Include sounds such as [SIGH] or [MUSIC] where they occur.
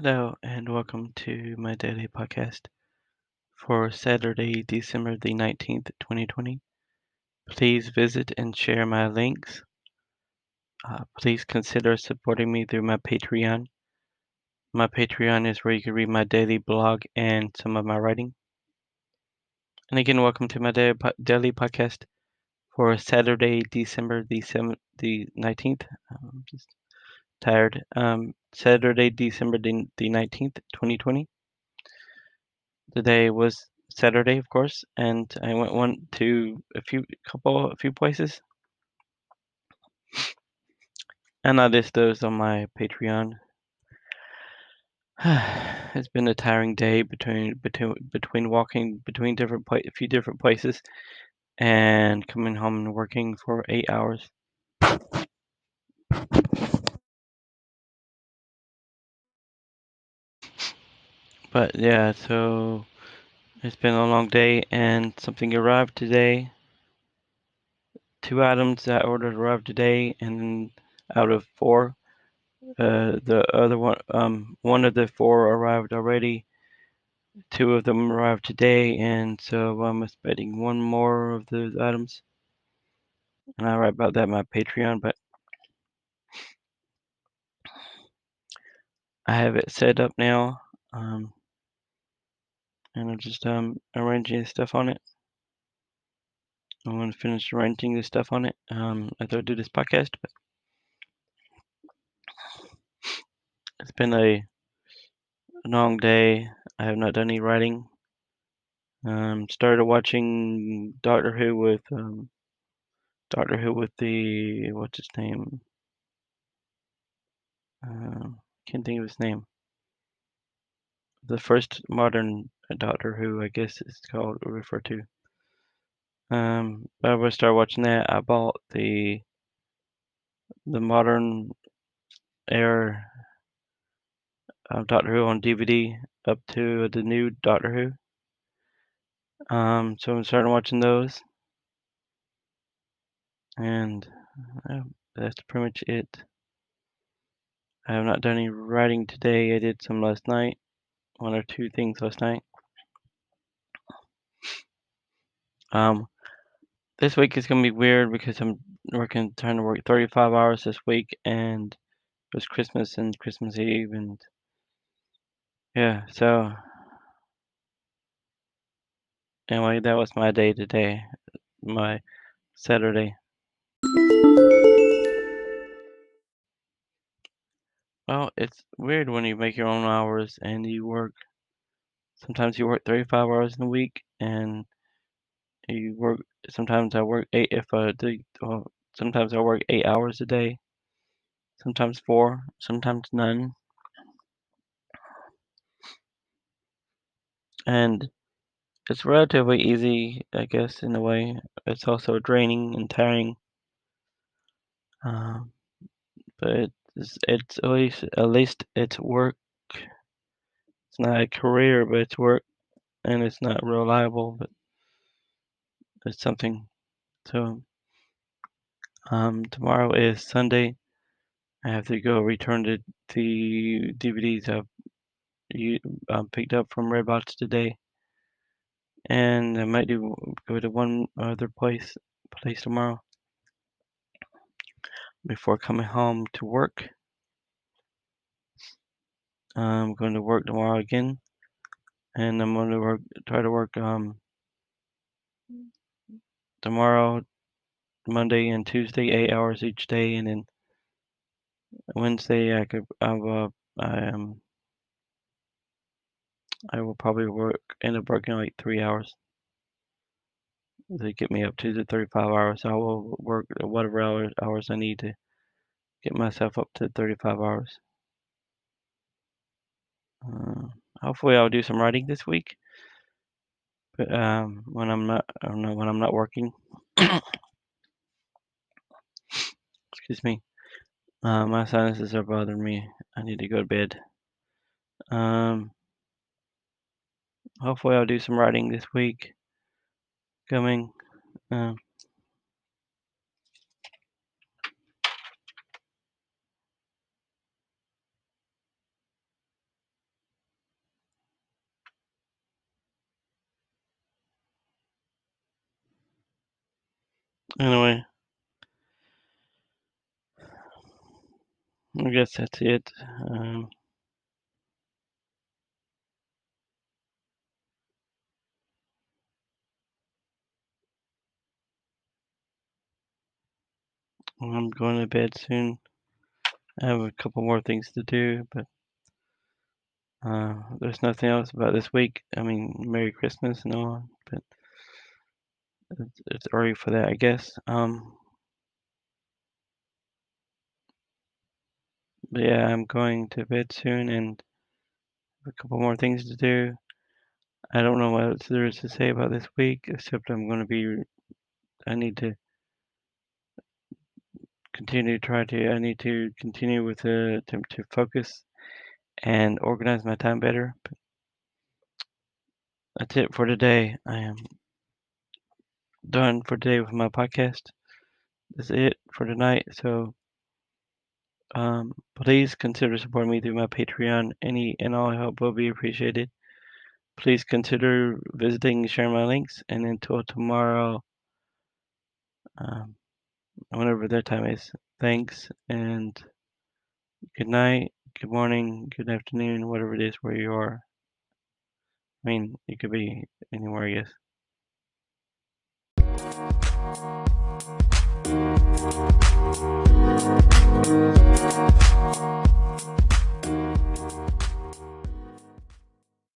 Hello, and welcome to my daily podcast for Saturday, December the 19th, 2020. Please visit and share my links. Uh, please consider supporting me through my Patreon. My Patreon is where you can read my daily blog and some of my writing. And again, welcome to my daily, daily podcast for Saturday, December the 7th, the 19th. I'm just tired. Um, Saturday, December the, the 19th, 2020. Today was Saturday, of course, and I went one to a few couple a few places. And I list those on my Patreon. [SIGHS] it's been a tiring day between between between walking between different pla- a few different places and coming home and working for eight hours. But yeah, so it's been a long day and something arrived today. Two items that I ordered arrived today, and out of four, uh, the other one, um, one of the four arrived already. Two of them arrived today, and so I'm expecting one more of those items. And I write about that on my Patreon, but I have it set up now. Um, and I'm just um, arranging stuff on it. I'm going to finish arranging the stuff on it um, after I do this podcast. But it's been a long day. I have not done any writing. Um, started watching Doctor Who with um, Doctor Who with the what's his name? Uh, can't think of his name. The first modern Doctor Who, I guess it's called or referred to. Um, I will start watching that. I bought the the modern era of Doctor Who on DVD up to the new Doctor Who. Um, so I'm starting watching those, and uh, that's pretty much it. I have not done any writing today. I did some last night, one or two things last night. Um, this week is gonna be weird because I'm working, trying to work 35 hours this week, and it was Christmas and Christmas Eve, and yeah, so anyway, that was my day today, my Saturday. Well, it's weird when you make your own hours and you work. Sometimes you work 35 hours in a week, and you work. Sometimes I work eight. If I do, well, sometimes I work eight hours a day. Sometimes four. Sometimes none. And it's relatively easy, I guess, in a way. It's also draining and tiring. Um, but it's, it's at least at least it's work. It's not a career, but it's work, and it's not reliable, but it's something. So um, tomorrow is Sunday. I have to go return the, the DVDs I've you, um, picked up from Redbox today, and I might do go to one other place place tomorrow before coming home to work. I'm going to work tomorrow again, and I'm going to work try to work um tomorrow, Monday and Tuesday, eight hours each day, and then Wednesday I could I will I um I will probably work end up working like three hours to get me up to the 35 hours. I will work whatever hours hours I need to get myself up to 35 hours. Uh, hopefully, I'll do some writing this week. But um, when I'm not, I don't know when I'm not working. [COUGHS] Excuse me. Uh, my sinuses are bothering me. I need to go to bed. Um, hopefully, I'll do some writing this week. Coming. Um, Anyway, I guess that's it. Um, I'm going to bed soon. I have a couple more things to do, but uh, there's nothing else about this week. I mean, Merry Christmas and all, but it's, early for that, I guess. Um, but yeah, I'm going to bed soon and a couple more things to do. I don't know what else there is to say about this week, except I'm going to be. I need to continue to try to. I need to continue with the to, to focus and organize my time better. But that's it for today. I am done for today with my podcast. That's it for tonight. So um, please consider supporting me through my Patreon. Any and all help will be appreciated. Please consider visiting, sharing my links, and until tomorrow, um, whenever that time is. Thanks and good night, good morning, good afternoon, whatever it is where you are. I mean, it could be anywhere, I guess. うん。